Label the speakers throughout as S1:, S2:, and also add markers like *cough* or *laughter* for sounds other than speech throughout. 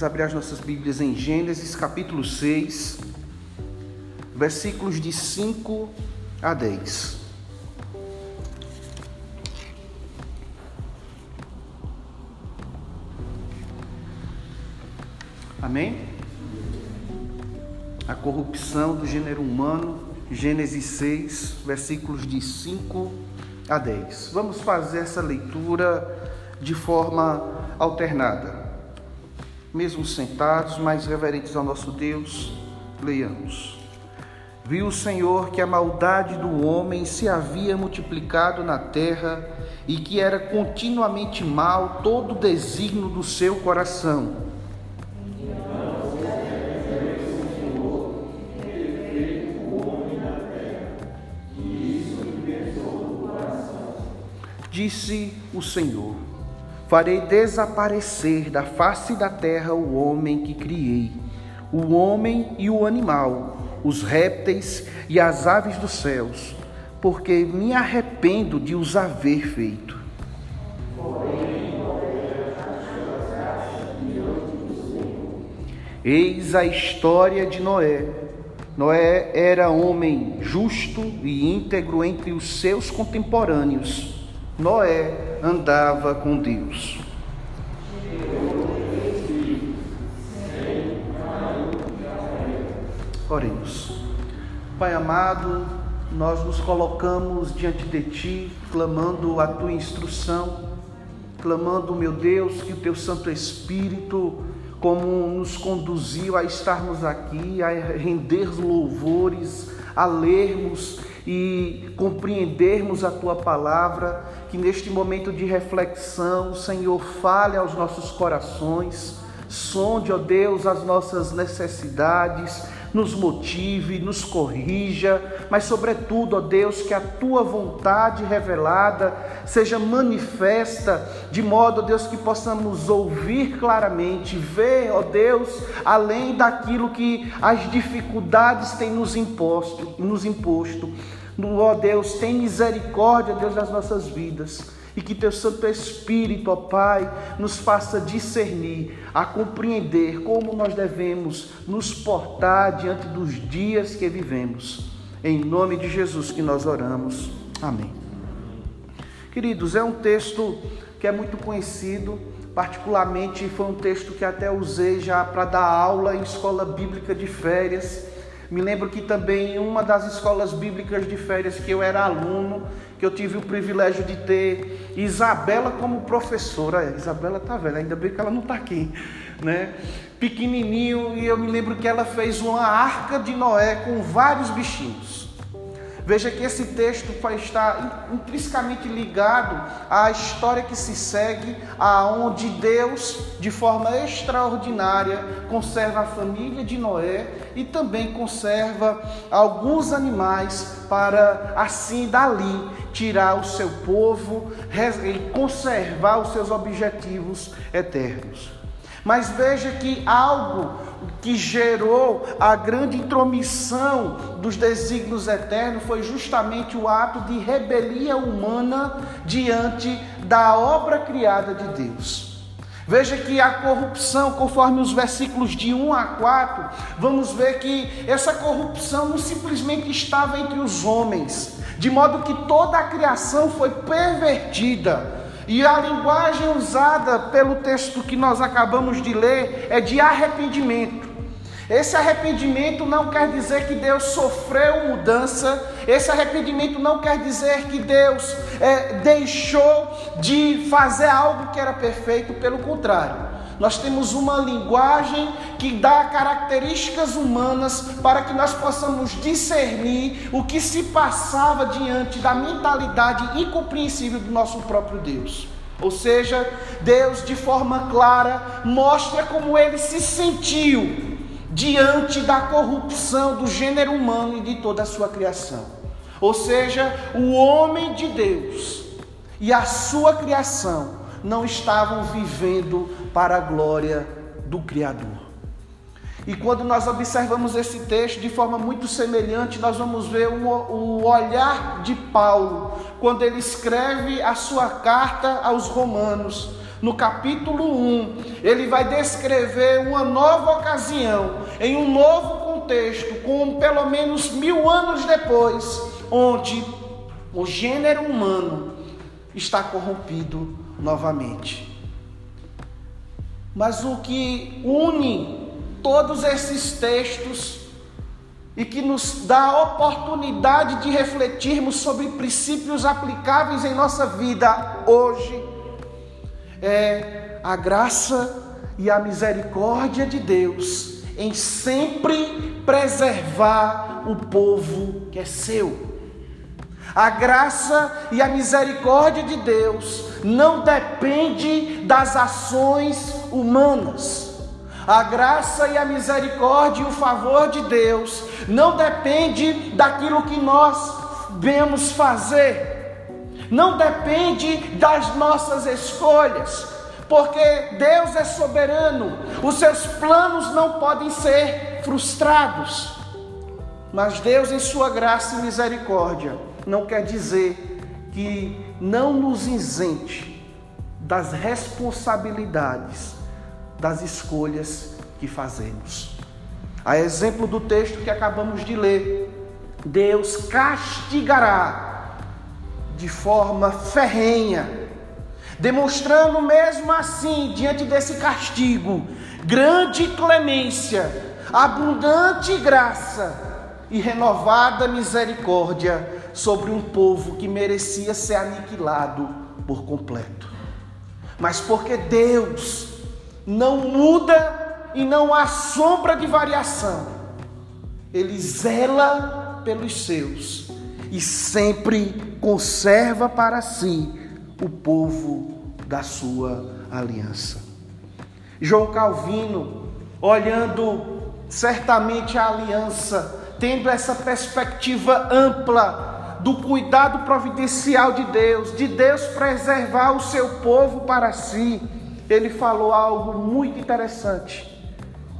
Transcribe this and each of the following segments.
S1: Vamos abrir as nossas Bíblias em Gênesis capítulo 6, versículos de 5 a 10. Amém? A corrupção do gênero humano, Gênesis 6, versículos de 5 a 10. Vamos fazer essa leitura de forma alternada mesmo sentados, mais reverentes ao nosso Deus, leiamos. Viu o Senhor que a maldade do homem se havia multiplicado na terra e que era continuamente mal todo o desígnio do seu coração. Disse o Senhor: Farei desaparecer da face da terra o homem que criei, o homem e o animal, os répteis e as aves dos céus, porque me arrependo de os haver feito. Eis a história de Noé. Noé era homem justo e íntegro entre os seus contemporâneos Noé andava com Deus. Oremos. Pai amado, nós nos colocamos diante de Ti, clamando a Tua instrução, clamando, meu Deus, que o Teu Santo Espírito, como nos conduziu a estarmos aqui, a render louvores, a lermos e compreendermos a tua palavra, que neste momento de reflexão, Senhor, fale aos nossos corações, sonde, ó Deus, as nossas necessidades, nos motive, nos corrija, mas, sobretudo, ó Deus, que a tua vontade revelada seja manifesta, de modo, ó Deus, que possamos ouvir claramente, ver, ó Deus, além daquilo que as dificuldades têm nos imposto, nos imposto. Ó Deus, tem misericórdia, Deus, das nossas vidas. E que teu Santo Espírito, ó Pai, nos faça discernir, a compreender como nós devemos nos portar diante dos dias que vivemos. Em nome de Jesus que nós oramos. Amém. Queridos, é um texto que é muito conhecido, particularmente foi um texto que até usei já para dar aula em escola bíblica de férias me lembro que também em uma das escolas bíblicas de férias que eu era aluno, que eu tive o privilégio de ter Isabela como professora. É, Isabela tá velha, ainda bem que ela não está aqui, né? Pequenininho e eu me lembro que ela fez uma arca de Noé com vários bichinhos. Veja que esse texto está intrinsecamente ligado à história que se segue, aonde Deus, de forma extraordinária, conserva a família de Noé e também conserva alguns animais para assim dali tirar o seu povo e conservar os seus objetivos eternos. Mas veja que algo que gerou a grande intromissão dos desígnios eternos foi justamente o ato de rebelia humana diante da obra criada de Deus. Veja que a corrupção, conforme os versículos de 1 a 4, vamos ver que essa corrupção não simplesmente estava entre os homens, de modo que toda a criação foi pervertida e a linguagem usada pelo texto que nós acabamos de ler é de arrependimento. Esse arrependimento não quer dizer que Deus sofreu mudança, esse arrependimento não quer dizer que Deus é, deixou de fazer algo que era perfeito, pelo contrário. Nós temos uma linguagem que dá características humanas para que nós possamos discernir o que se passava diante da mentalidade incompreensível do nosso próprio Deus. Ou seja, Deus de forma clara mostra como ele se sentiu diante da corrupção do gênero humano e de toda a sua criação. Ou seja, o homem de Deus e a sua criação não estavam vivendo para a glória do Criador. E quando nós observamos esse texto de forma muito semelhante, nós vamos ver o olhar de Paulo, quando ele escreve a sua carta aos Romanos, no capítulo 1, ele vai descrever uma nova ocasião, em um novo contexto, com pelo menos mil anos depois, onde o gênero humano está corrompido novamente. Mas o que une todos esses textos e que nos dá a oportunidade de refletirmos sobre princípios aplicáveis em nossa vida hoje é a graça e a misericórdia de Deus em sempre preservar o povo que é seu. A graça e a misericórdia de Deus não depende das ações humanas. A graça e a misericórdia e o favor de Deus não depende daquilo que nós vemos fazer. Não depende das nossas escolhas, porque Deus é soberano. Os seus planos não podem ser frustrados. Mas Deus, em sua graça e misericórdia, não quer dizer que não nos isente das responsabilidades das escolhas que fazemos. A exemplo do texto que acabamos de ler, Deus castigará de forma ferrenha, demonstrando mesmo assim, diante desse castigo, grande clemência, abundante graça e renovada misericórdia sobre um povo que merecia ser aniquilado por completo. Mas porque Deus não muda e não há sombra de variação, Ele zela pelos seus e sempre conserva para si o povo da sua aliança. João Calvino, olhando certamente a aliança, tendo essa perspectiva ampla do cuidado providencial de Deus, de Deus preservar o seu povo para si, ele falou algo muito interessante,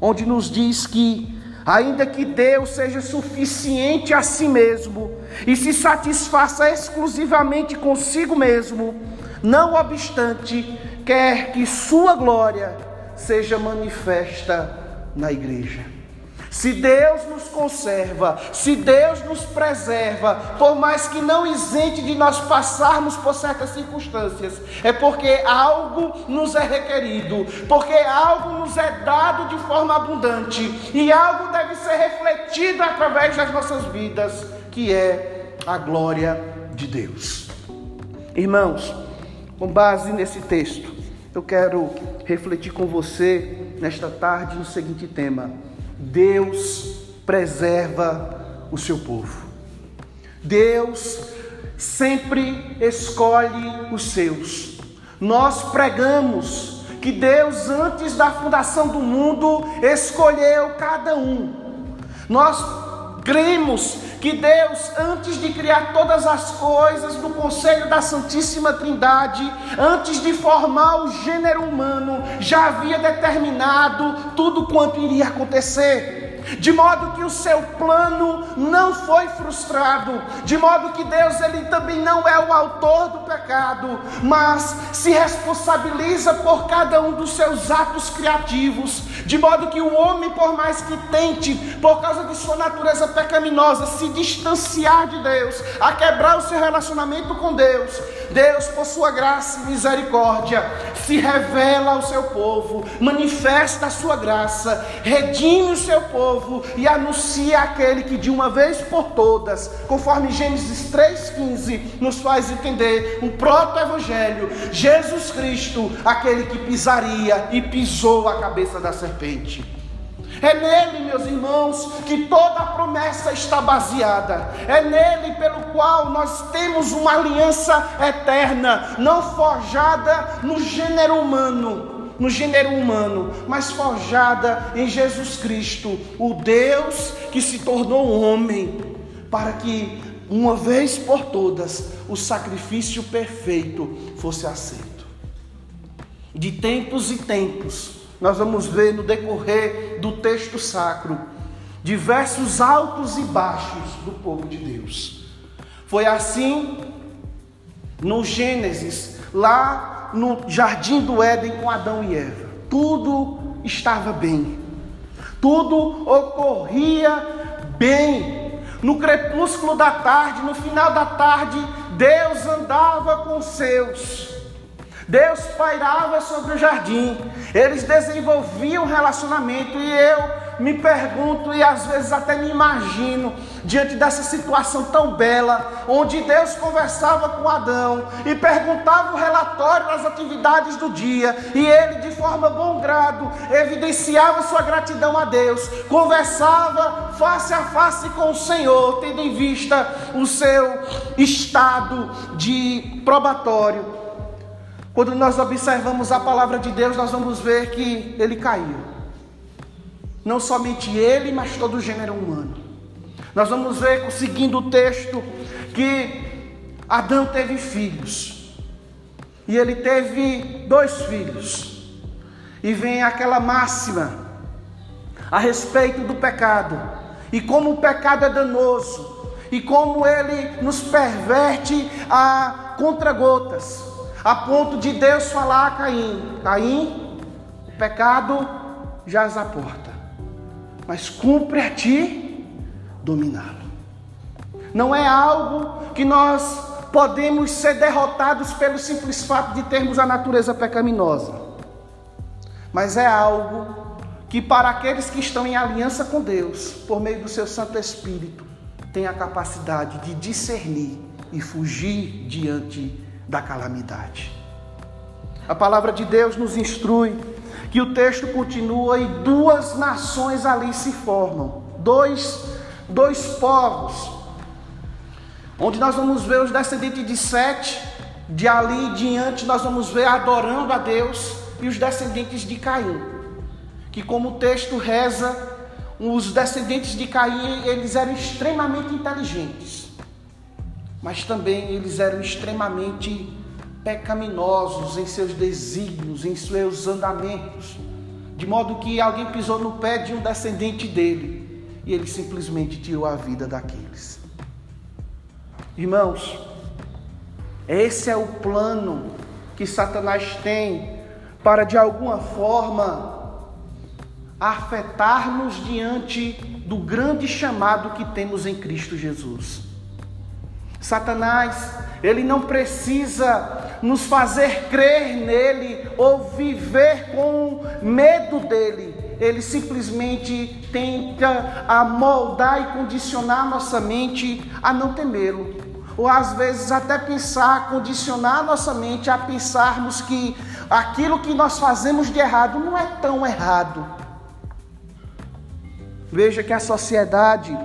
S1: onde nos diz que, ainda que Deus seja suficiente a si mesmo e se satisfaça exclusivamente consigo mesmo, não obstante, quer que sua glória seja manifesta na igreja. Se Deus nos conserva, se Deus nos preserva, por mais que não isente de nós passarmos por certas circunstâncias, é porque algo nos é requerido, porque algo nos é dado de forma abundante e algo deve ser refletido através das nossas vidas, que é a glória de Deus. Irmãos, com base nesse texto, eu quero refletir com você nesta tarde no seguinte tema Deus preserva o seu povo. Deus sempre escolhe os seus. Nós pregamos que Deus, antes da fundação do mundo, escolheu cada um. Nós cremos que Deus, antes de criar todas as coisas no conselho da Santíssima Trindade, antes de formar o gênero humano, já havia determinado tudo quanto iria acontecer de modo que o seu plano não foi frustrado, de modo que Deus ele também não é o autor do pecado, mas se responsabiliza por cada um dos seus atos criativos, de modo que o homem, por mais que tente, por causa de sua natureza pecaminosa, se distanciar de Deus, a quebrar o seu relacionamento com Deus, Deus, por sua graça e misericórdia, se revela ao seu povo, manifesta a sua graça, redime o seu povo povo e anuncia aquele que de uma vez por todas, conforme Gênesis 3,15 nos faz entender, o proto-evangelho, Jesus Cristo, aquele que pisaria e pisou a cabeça da serpente. É nele, meus irmãos, que toda a promessa está baseada. É nele pelo qual nós temos uma aliança eterna, não forjada no gênero humano, no gênero humano, mas forjada em Jesus Cristo, o Deus que se tornou homem, para que, uma vez por todas, o sacrifício perfeito fosse aceito. De tempos e tempos, nós vamos ver no decorrer do texto sacro diversos altos e baixos do povo de Deus. Foi assim no Gênesis, lá no jardim do Éden com Adão e Eva. Tudo estava bem, tudo ocorria bem. No crepúsculo da tarde, no final da tarde, Deus andava com seus. Deus pairava sobre o jardim, eles desenvolviam relacionamento e eu me pergunto e às vezes até me imagino diante dessa situação tão bela, onde Deus conversava com Adão e perguntava o relatório das atividades do dia, e ele, de forma bom grado, evidenciava sua gratidão a Deus, conversava face a face com o Senhor, tendo em vista o seu estado de probatório. Quando nós observamos a palavra de Deus, nós vamos ver que ele caiu. Não somente ele, mas todo o gênero humano. Nós vamos ver, seguindo o texto, que Adão teve filhos. E ele teve dois filhos. E vem aquela máxima a respeito do pecado. E como o pecado é danoso. E como ele nos perverte a contragotas a ponto de Deus falar a Caim: Caim, o pecado jaz à porta, mas cumpre a ti dominá-lo. Não é algo que nós podemos ser derrotados pelo simples fato de termos a natureza pecaminosa, mas é algo que, para aqueles que estão em aliança com Deus, por meio do seu Santo Espírito, tem a capacidade de discernir e fugir diante da calamidade. A palavra de Deus nos instrui que o texto continua e duas nações ali se formam, dois, dois povos, onde nós vamos ver os descendentes de Sete, de ali em diante nós vamos ver adorando a Deus, e os descendentes de Caim, que como o texto reza, os descendentes de Caim, eles eram extremamente inteligentes. Mas também eles eram extremamente pecaminosos em seus desígnios, em seus andamentos, de modo que alguém pisou no pé de um descendente dele e ele simplesmente tirou a vida daqueles. Irmãos, esse é o plano que Satanás tem para de alguma forma afetar-nos diante do grande chamado que temos em Cristo Jesus. Satanás, ele não precisa nos fazer crer nele ou viver com medo dele. Ele simplesmente tenta amoldar e condicionar nossa mente a não temê-lo. Ou às vezes até pensar, condicionar nossa mente a pensarmos que aquilo que nós fazemos de errado não é tão errado. Veja que a sociedade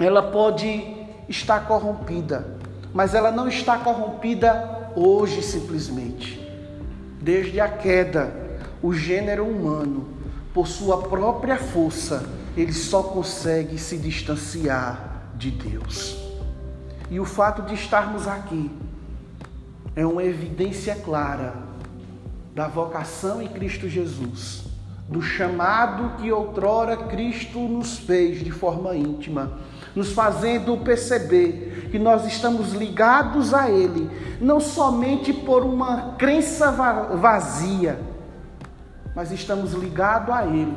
S1: ela pode está corrompida, mas ela não está corrompida hoje simplesmente. Desde a queda, o gênero humano, por sua própria força, ele só consegue se distanciar de Deus. E o fato de estarmos aqui é uma evidência clara da vocação em Cristo Jesus, do chamado que outrora Cristo nos fez de forma íntima nos fazendo perceber que nós estamos ligados a Ele, não somente por uma crença vazia, mas estamos ligados a Ele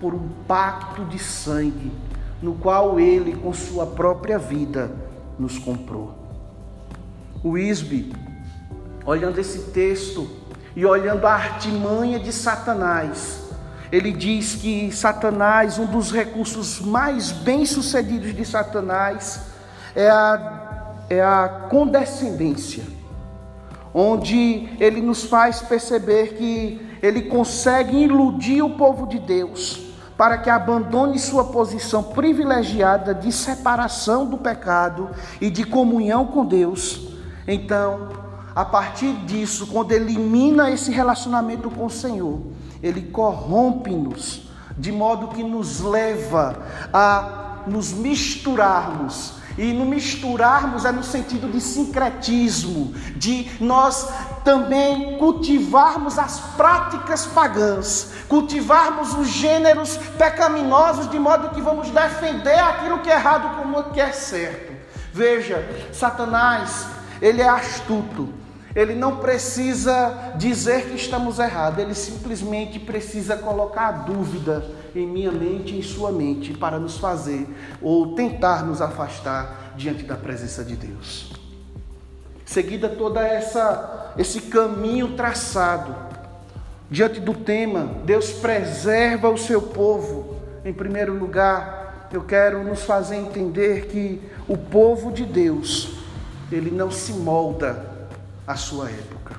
S1: por um pacto de sangue, no qual Ele, com Sua própria vida, nos comprou. O Isbe, olhando esse texto e olhando a artimanha de Satanás, ele diz que Satanás, um dos recursos mais bem-sucedidos de Satanás, é a, é a condescendência, onde ele nos faz perceber que ele consegue iludir o povo de Deus para que abandone sua posição privilegiada de separação do pecado e de comunhão com Deus. Então, a partir disso, quando elimina esse relacionamento com o Senhor, ele corrompe-nos, de modo que nos leva a nos misturarmos. E no misturarmos é no sentido de sincretismo, de nós também cultivarmos as práticas pagãs, cultivarmos os gêneros pecaminosos, de modo que vamos defender aquilo que é errado como o que é certo. Veja, Satanás ele é astuto. Ele não precisa dizer que estamos errados, ele simplesmente precisa colocar a dúvida em minha mente e em sua mente para nos fazer ou tentar nos afastar diante da presença de Deus. Seguida toda essa esse caminho traçado diante do tema, Deus preserva o seu povo. Em primeiro lugar, eu quero nos fazer entender que o povo de Deus, ele não se molda à sua época.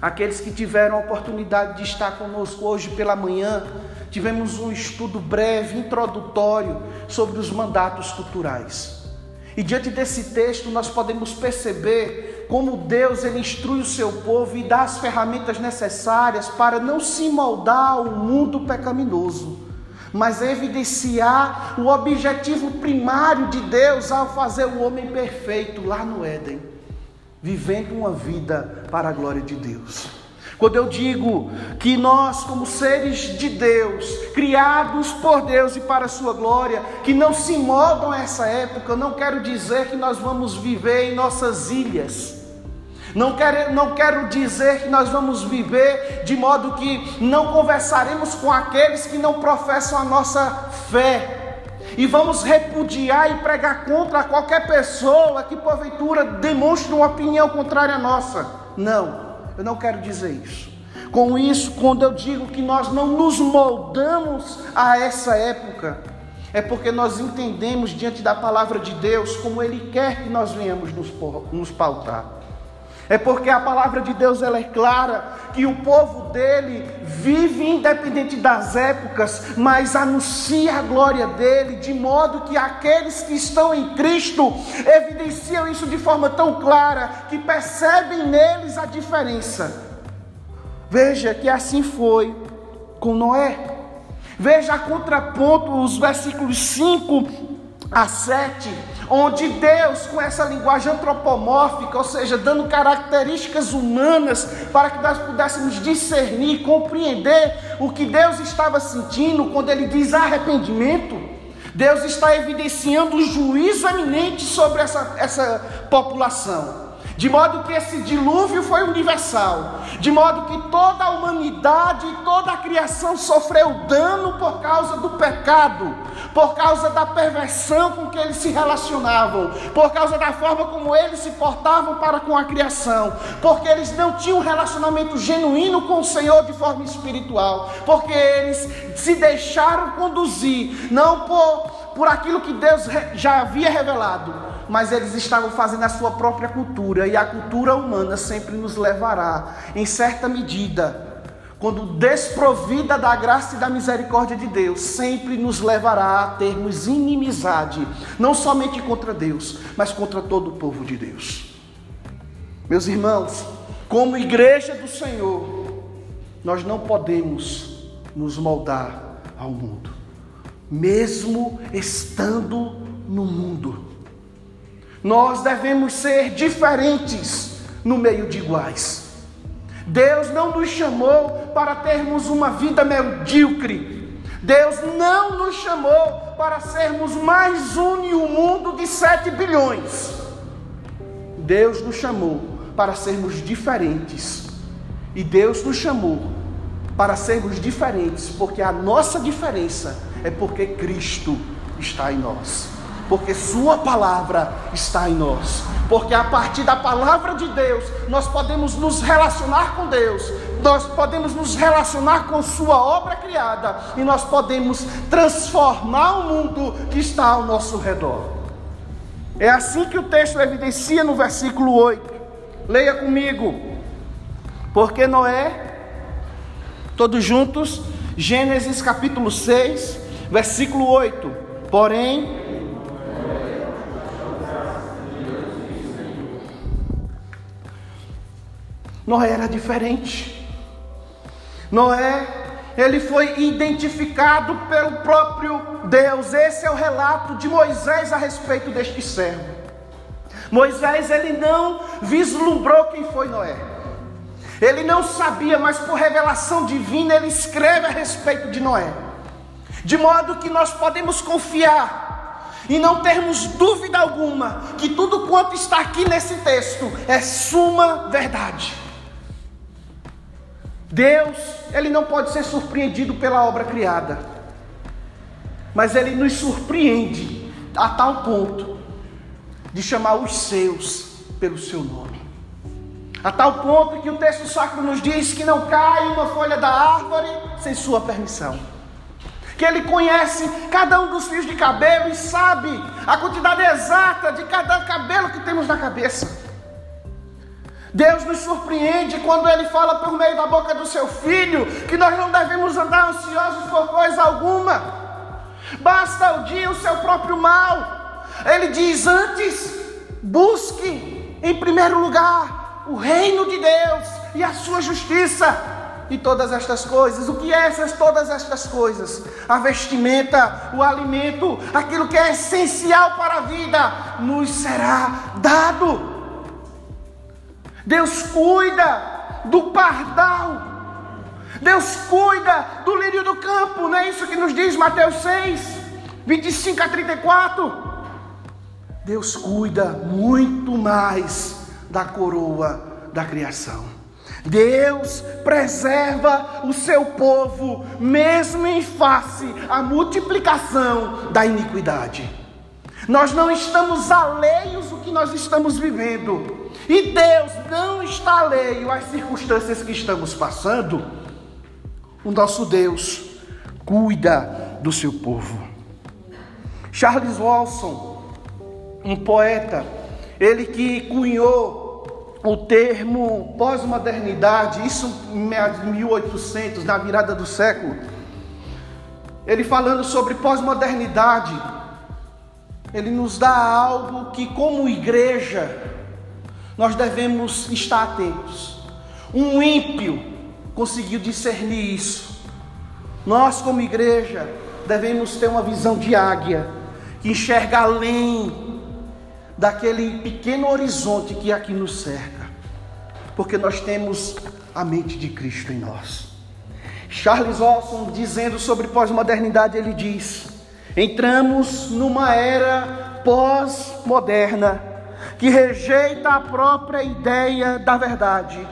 S1: Aqueles que tiveram a oportunidade de estar conosco hoje pela manhã, tivemos um estudo breve, introdutório sobre os mandatos culturais. E diante desse texto nós podemos perceber como Deus ele instrui o seu povo e dá as ferramentas necessárias para não se moldar ao mundo pecaminoso, mas evidenciar o objetivo primário de Deus ao fazer o homem perfeito lá no Éden, vivendo uma vida para a glória de Deus. Quando eu digo que nós, como seres de Deus, criados por Deus e para a Sua glória, que não se moldam a essa época, não quero dizer que nós vamos viver em nossas ilhas. Não quero, não quero dizer que nós vamos viver de modo que não conversaremos com aqueles que não professam a nossa fé. E vamos repudiar e pregar contra qualquer pessoa que porventura demonstre uma opinião contrária à nossa. Não. Eu não quero dizer isso. Com isso, quando eu digo que nós não nos moldamos a essa época, é porque nós entendemos diante da palavra de Deus como Ele quer que nós venhamos nos, pautar. É porque a palavra de Deus ela é clara que o povo dele vive independente das épocas, mas anuncia a glória dele, de modo que aqueles que estão em Cristo evidenciam isso de forma tão clara que percebem neles a diferença. Veja que assim foi com Noé. Veja a contraponto os versículos 5 a 7 onde Deus, com essa linguagem antropomórfica, ou seja, dando características humanas para que nós pudéssemos discernir, compreender o que Deus estava sentindo quando ele diz arrependimento, Deus está evidenciando o juízo eminente sobre essa, essa população. De modo que esse dilúvio foi universal, de modo que toda a humanidade e toda a criação sofreu dano por causa do pecado, por causa da perversão com que eles se relacionavam, por causa da forma como eles se portavam para com a criação, porque eles não tinham um relacionamento genuíno com o Senhor de forma espiritual, porque eles se deixaram conduzir, não por, por aquilo que Deus já havia revelado, mas eles estavam fazendo a sua própria cultura, e a cultura humana sempre nos levará, em certa medida, quando desprovida da graça e da misericórdia de Deus, sempre nos levará a termos inimizade, não somente contra Deus, mas contra todo o povo de Deus. Meus irmãos, como igreja do Senhor, nós não podemos nos moldar ao mundo, mesmo estando no mundo. Nós devemos ser diferentes no meio de iguais. Deus não nos chamou para termos uma vida medíocre. Deus não nos chamou para sermos mais um em um mundo de 7 bilhões. Deus nos chamou para sermos diferentes. E Deus nos chamou para sermos diferentes, porque a nossa diferença é porque Cristo está em nós porque Sua palavra está em nós. Porque a partir da palavra de Deus, nós podemos nos relacionar com Deus, nós podemos nos relacionar com Sua obra criada e nós podemos transformar o mundo que está ao nosso redor. É assim que o texto evidencia no versículo 8. Leia comigo. Porque Noé, todos juntos, Gênesis capítulo 6, versículo 8. Porém, Noé era diferente. Noé, ele foi identificado pelo próprio Deus. Esse é o relato de Moisés a respeito deste servo. Moisés, ele não vislumbrou quem foi Noé. Ele não sabia, mas por revelação divina ele escreve a respeito de Noé. De modo que nós podemos confiar e não termos dúvida alguma que tudo quanto está aqui nesse texto é suma verdade. Deus, ele não pode ser surpreendido pela obra criada, mas ele nos surpreende a tal ponto de chamar os seus pelo seu nome. A tal ponto que o texto sacro nos diz que não cai uma folha da árvore sem sua permissão que Ele conhece cada um dos fios de cabelo e sabe a quantidade exata de cada cabelo que temos na cabeça. Deus nos surpreende quando Ele fala por meio da boca do seu filho que nós não devemos andar ansiosos por coisa alguma. Basta o dia o seu próprio mal. Ele diz: antes, busque em primeiro lugar o reino de Deus e a sua justiça e todas estas coisas. O que é essas todas estas coisas? A vestimenta, o alimento, aquilo que é essencial para a vida, nos será dado. Deus cuida do pardal. Deus cuida do lírio do campo, não é isso que nos diz Mateus 6, 25 a 34. Deus cuida muito mais da coroa da criação. Deus preserva o seu povo, mesmo em face à multiplicação da iniquidade. Nós não estamos alheios do que nós estamos vivendo, e Deus não está alheio às circunstâncias que estamos passando. O nosso Deus cuida do seu povo. Charles Wilson, um poeta, ele que cunhou o termo pós-modernidade, isso em 1800, na virada do século, ele falando sobre pós-modernidade, ele nos dá algo que, como igreja, nós devemos estar atentos. Um ímpio conseguiu discernir isso. Nós, como igreja, devemos ter uma visão de águia, que enxerga além daquele pequeno horizonte que aqui nos cerca, porque nós temos a mente de Cristo em nós. Charles Olson, dizendo sobre pós-modernidade, ele diz: entramos numa era pós-moderna que rejeita a própria ideia da verdade.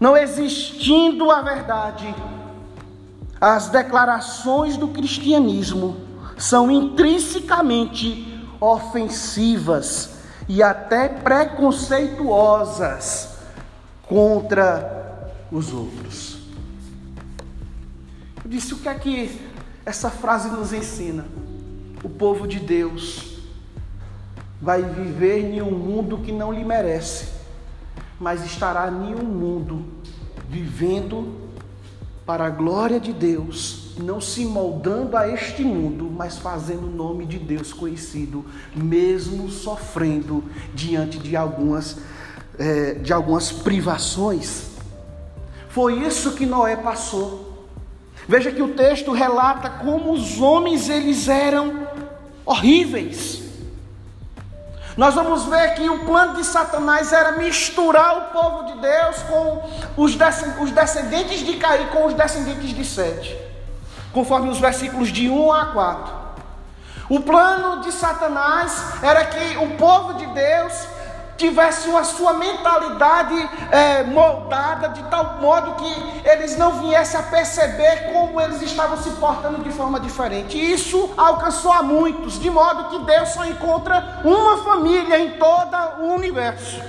S1: Não existindo a verdade, as declarações do cristianismo são intrinsecamente ofensivas e até preconceituosas contra os outros. Eu disse: o que é que essa frase nos ensina? O povo de Deus vai viver em um mundo que não lhe merece, mas estará em um mundo vivendo para a glória de Deus, não se moldando a este mundo, mas fazendo o nome de Deus conhecido, mesmo sofrendo diante de algumas, é, de algumas privações. Foi isso que Noé passou. Veja que o texto relata como os homens eles eram horríveis. Nós vamos ver que o plano de Satanás era misturar o povo de Deus com os descendentes de Caim com os descendentes de Sete, conforme os versículos de 1 a 4. O plano de Satanás era que o povo de Deus tivesse a sua mentalidade é, moldada de tal modo que eles não viessem a perceber como eles estavam se portando de forma diferente. E isso alcançou a muitos, de modo que Deus só encontra uma família em todo o universo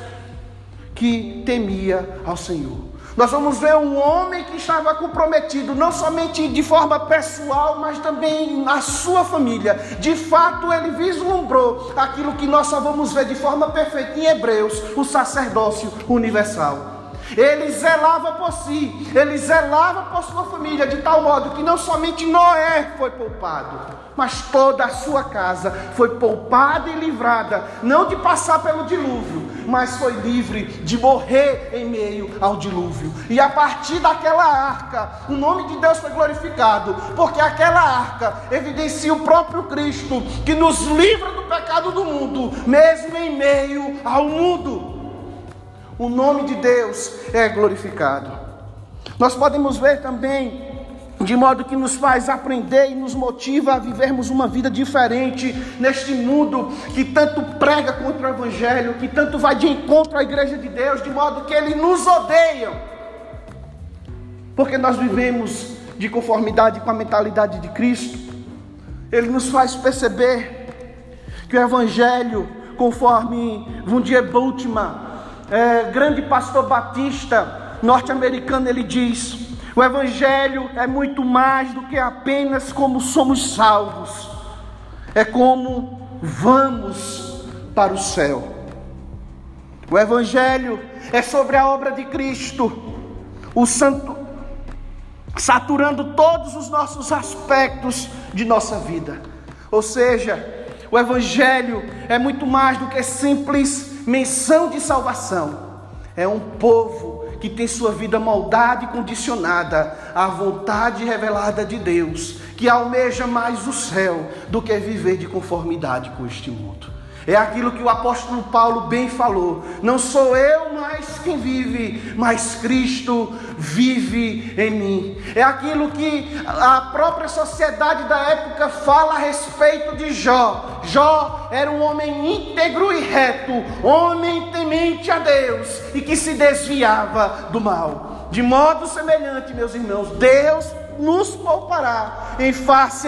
S1: que temia ao Senhor. Nós vamos ver um homem que estava comprometido, não somente de forma pessoal, mas também na sua família. De fato, ele vislumbrou aquilo que nós só vamos ver de forma perfeita em Hebreus, o sacerdócio universal. Ele zelava por si, ele zelava por sua família, de tal modo que não somente Noé foi poupado, mas toda a sua casa foi poupada e livrada, não de passar pelo dilúvio, mas foi livre de morrer em meio ao dilúvio. E a partir daquela arca, o nome de Deus foi glorificado, porque aquela arca evidencia o próprio Cristo que nos livra do pecado do mundo, mesmo em meio ao mundo o nome de Deus é glorificado. Nós podemos ver também de modo que nos faz aprender e nos motiva a vivermos uma vida diferente neste mundo que tanto prega contra o Evangelho, que tanto vai de encontro à igreja de Deus, de modo que ele nos odeia, porque nós vivemos de conformidade com a mentalidade de Cristo, ele nos faz perceber que o Evangelho, conforme Vundier Bultmann, é, grande pastor batista norte-americano, ele diz: o Evangelho é muito mais do que apenas como somos salvos, é como vamos para o céu. O Evangelho é sobre a obra de Cristo, o Santo, saturando todos os nossos aspectos de nossa vida. Ou seja, o Evangelho é muito mais do que simples menção de salvação, é um povo que tem sua vida moldada e condicionada à vontade revelada de Deus, que almeja mais o céu do que viver de conformidade com este mundo. É aquilo que o apóstolo Paulo bem falou: não sou eu mais quem vive, mas Cristo vive em mim. É aquilo que a própria sociedade da época fala a respeito de Jó. Jó era um homem íntegro e reto, homem temente a Deus e que se desviava do mal. De modo semelhante, meus irmãos, Deus nos poupará em face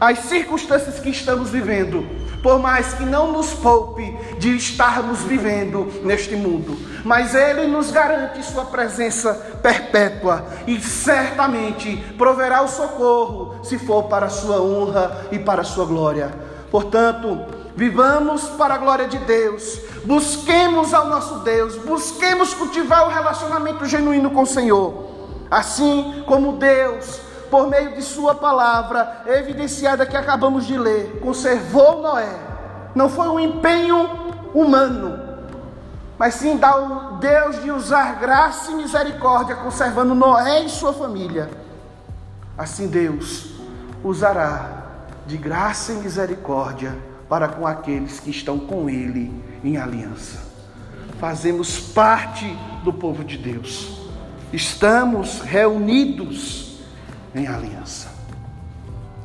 S1: às circunstâncias que estamos vivendo por mais que não nos poupe de estarmos vivendo neste mundo, mas Ele nos garante Sua presença perpétua e certamente proverá o socorro, se for para a Sua honra e para a Sua glória. Portanto, vivamos para a glória de Deus, busquemos ao nosso Deus, busquemos cultivar o relacionamento genuíno com o Senhor, assim como Deus por meio de Sua palavra, evidenciada que acabamos de ler, conservou Noé. Não foi um empenho humano, mas sim da Deus de usar graça e misericórdia, conservando Noé e sua família. Assim Deus usará de graça e misericórdia para com aqueles que estão com Ele em aliança. Fazemos parte do povo de Deus. Estamos reunidos em aliança.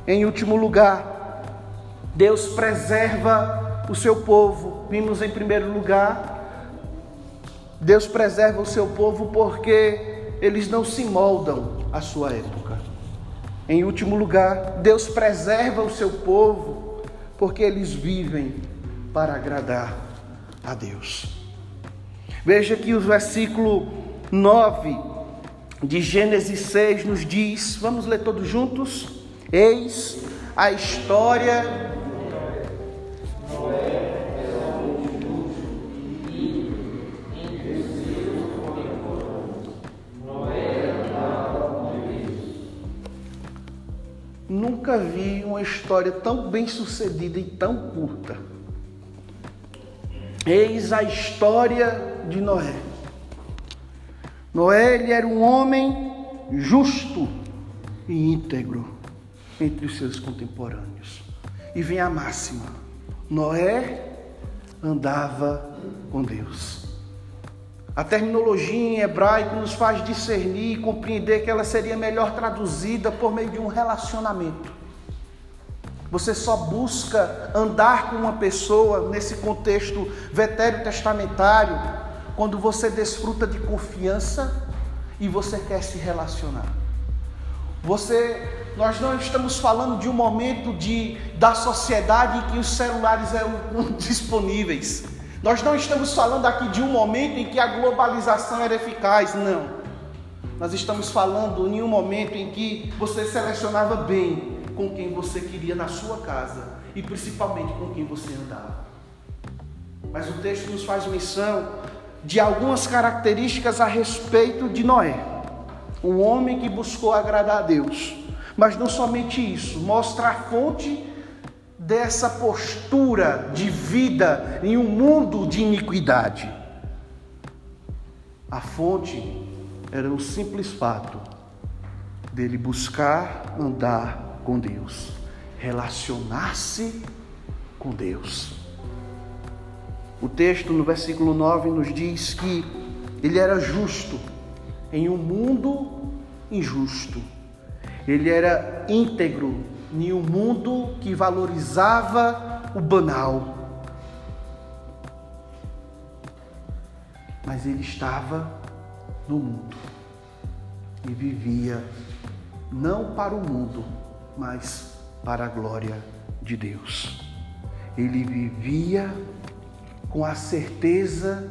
S1: Em último lugar, Deus preserva o seu povo. Vimos em primeiro lugar, Deus preserva o seu povo porque eles não se moldam à sua época. Em último lugar, Deus preserva o seu povo porque eles vivem para agradar a Deus. Veja que o versículo 9 de Gênesis 6 nos diz, vamos ler todos juntos? Eis a história Nunca vi uma história tão bem sucedida e tão curta. Eis a história de Noé. Noé ele era um homem justo e íntegro entre os seus contemporâneos. E vem a máxima: Noé andava com Deus. A terminologia em hebraico nos faz discernir e compreender que ela seria melhor traduzida por meio de um relacionamento. Você só busca andar com uma pessoa nesse contexto vetério testamentário quando você desfruta de confiança e você quer se relacionar. Você, nós não estamos falando de um momento de, da sociedade em que os celulares eram *laughs* disponíveis. Nós não estamos falando aqui de um momento em que a globalização era eficaz, não. Nós estamos falando em um momento em que você selecionava bem com quem você queria na sua casa e principalmente com quem você andava. Mas o texto nos faz menção de algumas características a respeito de Noé, um homem que buscou agradar a Deus. Mas não somente isso, mostra a fonte dessa postura de vida em um mundo de iniquidade. A fonte era o simples fato dele buscar andar com Deus, relacionar-se com Deus. O texto no versículo 9 nos diz que ele era justo em um mundo injusto. Ele era íntegro em um mundo que valorizava o banal. Mas ele estava no mundo e vivia não para o mundo, mas para a glória de Deus. Ele vivia com a certeza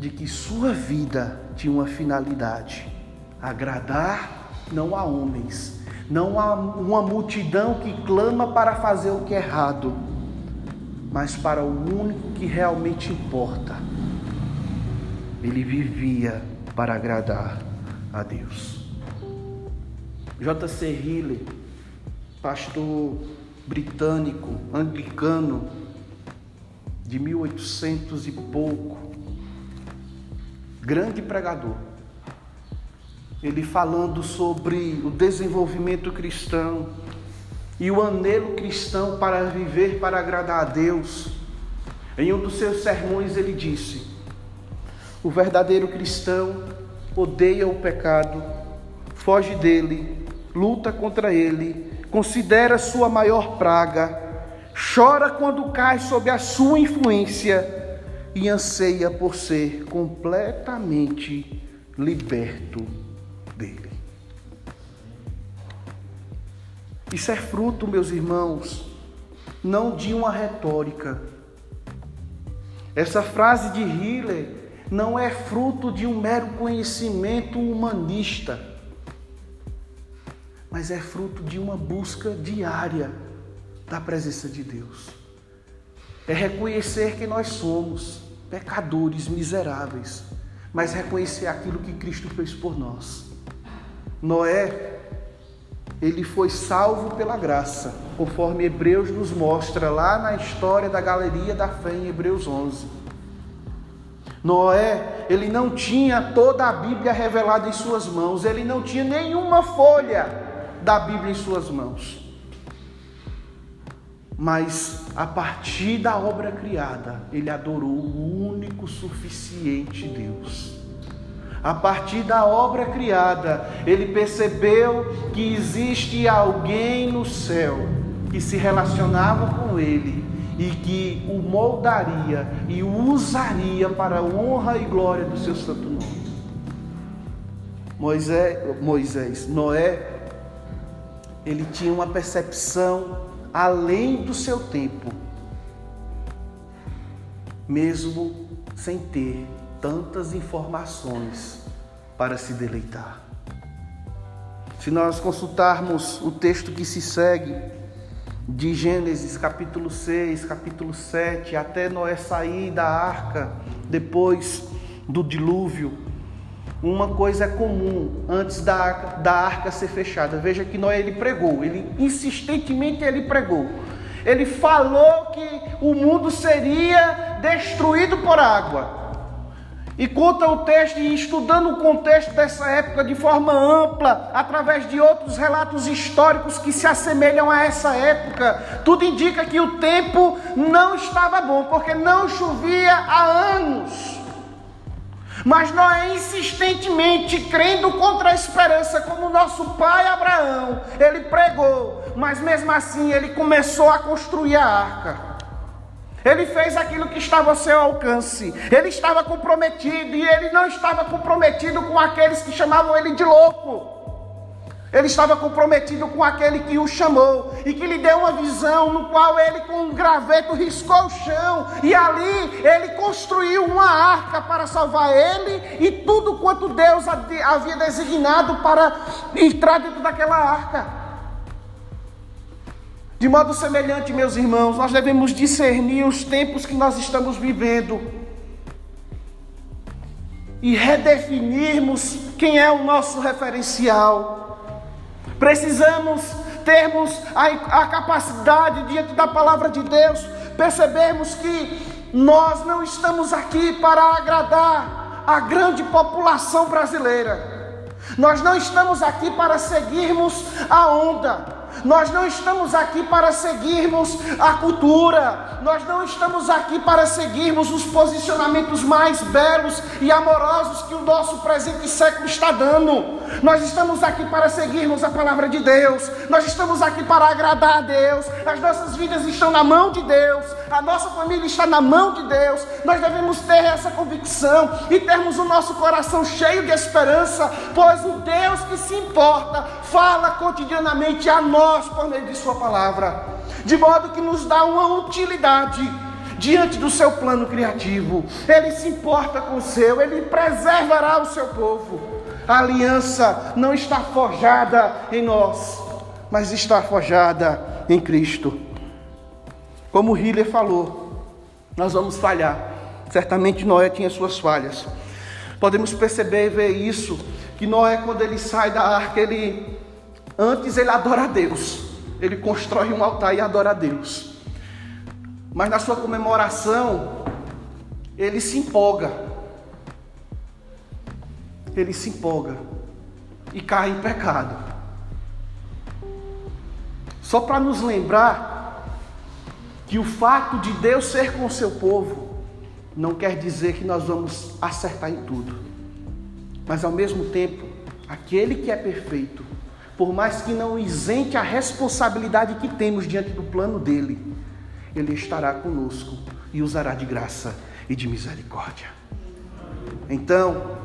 S1: de que sua vida tinha uma finalidade: agradar não a homens, não a uma multidão que clama para fazer o que é errado, mas para o único que realmente importa. Ele vivia para agradar a Deus. J.C. Hiller, pastor britânico, anglicano, de 1800 e pouco, grande pregador. Ele falando sobre o desenvolvimento cristão e o anelo cristão para viver para agradar a Deus. Em um dos seus sermões ele disse: O verdadeiro cristão odeia o pecado, foge dele, luta contra ele, considera sua maior praga, chora quando cai sob a sua influência e anseia por ser completamente liberto dele. Isso é fruto, meus irmãos, não de uma retórica. Essa frase de Hiller não é fruto de um mero conhecimento humanista, mas é fruto de uma busca diária da presença de Deus. É reconhecer que nós somos pecadores miseráveis, mas reconhecer aquilo que Cristo fez por nós. Noé, ele foi salvo pela graça, conforme Hebreus nos mostra lá na história da galeria da fé em Hebreus 11. Noé, ele não tinha toda a Bíblia revelada em suas mãos, ele não tinha nenhuma folha da Bíblia em suas mãos. Mas a partir da obra criada, ele adorou o único suficiente Deus. A partir da obra criada, ele percebeu que existe alguém no céu que se relacionava com ele e que o moldaria e o usaria para a honra e glória do seu santo nome. Moisés, Moisés, Noé, ele tinha uma percepção além do seu tempo, mesmo sem ter tantas informações para se deleitar. Se nós consultarmos o texto que se segue, de Gênesis capítulo 6, capítulo 7, até Noé sair da arca depois do dilúvio. Uma coisa é comum antes da arca, da arca ser fechada. Veja que Noé ele pregou, ele insistentemente ele pregou. Ele falou que o mundo seria destruído por água. E conta o texto, e estudando o contexto dessa época de forma ampla, através de outros relatos históricos que se assemelham a essa época, tudo indica que o tempo não estava bom, porque não chovia há anos. Mas Noé insistentemente, crendo contra a esperança, como nosso pai Abraão, ele pregou, mas mesmo assim ele começou a construir a arca. Ele fez aquilo que estava ao seu alcance. Ele estava comprometido e ele não estava comprometido com aqueles que chamavam ele de louco. Ele estava comprometido com aquele que o chamou e que lhe deu uma visão no qual ele com um graveto riscou o chão e ali ele construiu uma arca para salvar ele e tudo quanto Deus havia designado para entrar dentro daquela arca. De modo semelhante, meus irmãos, nós devemos discernir os tempos que nós estamos vivendo e redefinirmos quem é o nosso referencial. Precisamos termos a, a capacidade, diante da palavra de Deus, percebermos que nós não estamos aqui para agradar a grande população brasileira. Nós não estamos aqui para seguirmos a onda. Nós não estamos aqui para seguirmos a cultura, nós não estamos aqui para seguirmos os posicionamentos mais belos e amorosos que o nosso presente século está dando. Nós estamos aqui para seguirmos a palavra de Deus. Nós estamos aqui para agradar a Deus. As nossas vidas estão na mão de Deus. A nossa família está na mão de Deus. Nós devemos ter essa convicção e termos o nosso coração cheio de esperança, pois o Deus que se importa fala cotidianamente a nós por meio de Sua palavra, de modo que nos dá uma utilidade diante do seu plano criativo. Ele se importa com o seu, ele preservará o seu povo. A aliança não está forjada em nós, mas está forjada em Cristo. Como Hiller falou, nós vamos falhar. Certamente Noé tinha suas falhas. Podemos perceber e ver isso, que Noé, quando ele sai da arca, ele antes ele adora a Deus. Ele constrói um altar e adora a Deus. Mas na sua comemoração, ele se empolga. Ele se empolga e cai em pecado. Só para nos lembrar que o fato de Deus ser com o seu povo não quer dizer que nós vamos acertar em tudo. Mas ao mesmo tempo, aquele que é perfeito, por mais que não isente a responsabilidade que temos diante do plano dele, ele estará conosco e usará de graça e de misericórdia. Então,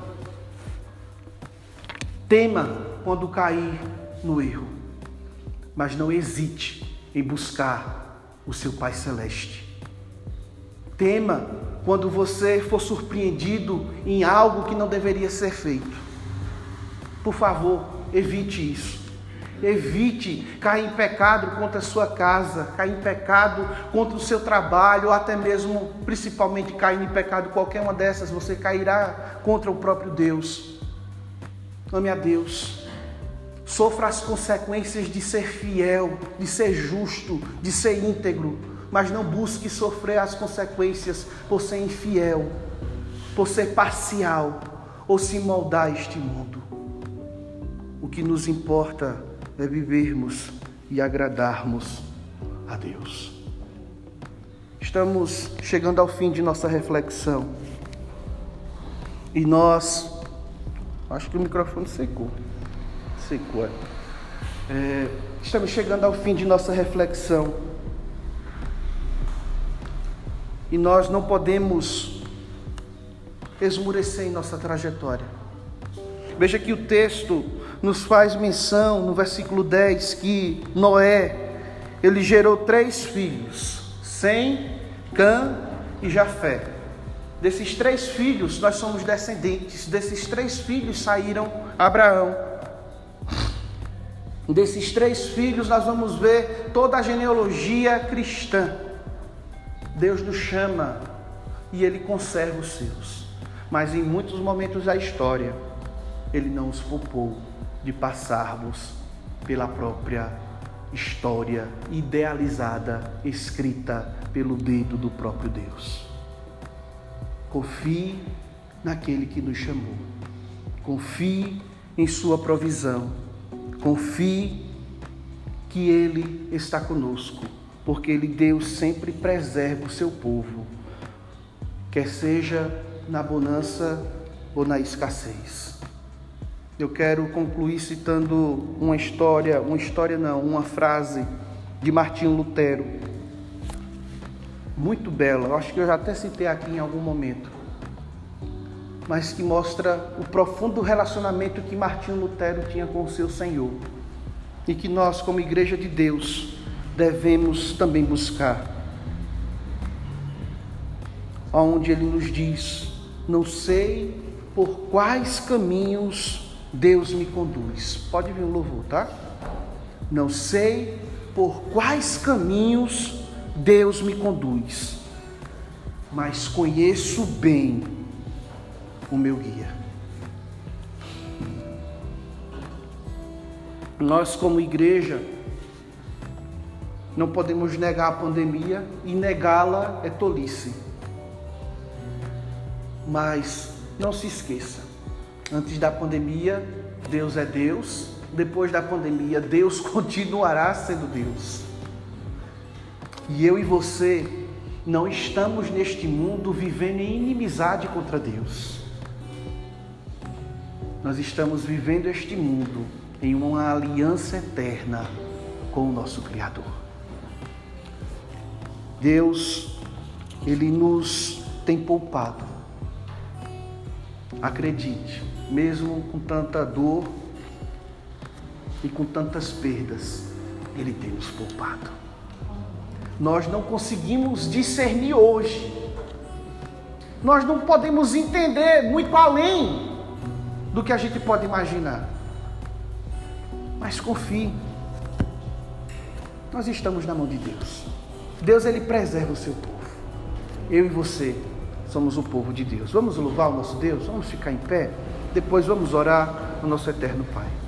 S1: tema quando cair no erro, mas não hesite em buscar o seu Pai Celeste. Tema quando você for surpreendido em algo que não deveria ser feito. Por favor, evite isso. Evite cair em pecado contra a sua casa, cair em pecado contra o seu trabalho, ou até mesmo, principalmente, cair em pecado qualquer uma dessas, você cairá contra o próprio Deus. Ame a Deus. Sofra as consequências de ser fiel, de ser justo, de ser íntegro, mas não busque sofrer as consequências por ser infiel, por ser parcial ou se moldar a este mundo. O que nos importa é vivermos e agradarmos a Deus. Estamos chegando ao fim de nossa reflexão. E nós. Acho que o microfone secou. Secou, é. é estamos chegando ao fim de nossa reflexão. E nós não podemos esmurecer em nossa trajetória. Veja que o texto nos faz menção no versículo 10 que Noé, ele gerou três filhos, Sem, Cã e Jafé. Desses três filhos, nós somos descendentes. Desses três filhos saíram Abraão. Desses três filhos, nós vamos ver toda a genealogia cristã. Deus nos chama e Ele conserva os seus. Mas em muitos momentos da história, Ele não os poupou de passarmos pela própria história idealizada, escrita pelo dedo do próprio Deus. Confie naquele que nos chamou. Confie em Sua provisão. Confie que Ele está conosco, porque Ele, Deus, sempre preserva o seu povo, quer seja na bonança ou na escassez. Eu quero concluir citando uma história, uma história não, uma frase de Martinho Lutero. Muito bela, eu acho que eu já até citei aqui em algum momento. Mas que mostra o profundo relacionamento que Martinho Lutero tinha com o seu Senhor. E que nós, como igreja de Deus, devemos também buscar. Onde ele nos diz: Não sei por quais caminhos Deus me conduz. Pode vir o louvor, tá? Não sei por quais caminhos Deus me conduz, mas conheço bem o meu guia. Nós, como igreja, não podemos negar a pandemia e negá-la é tolice. Mas não se esqueça, Antes da pandemia, Deus é Deus. Depois da pandemia, Deus *laughs* continuará sendo Deus. E eu e você não estamos neste mundo vivendo em inimizade contra Deus. nós estamos vivendo este mundo em uma aliança eterna com o nosso Criador. Deus, Ele nos tem poupado. Acredite, mesmo com tanta dor e com tantas perdas, Ele tem nos poupado. Nós não conseguimos discernir hoje, nós não podemos entender muito além do que a gente pode imaginar. Mas confie. Nós estamos na mão de Deus. Deus ele preserva o seu povo. Eu e você somos o povo de Deus. Vamos louvar o nosso Deus? Vamos ficar em pé? Depois vamos orar ao nosso eterno Pai.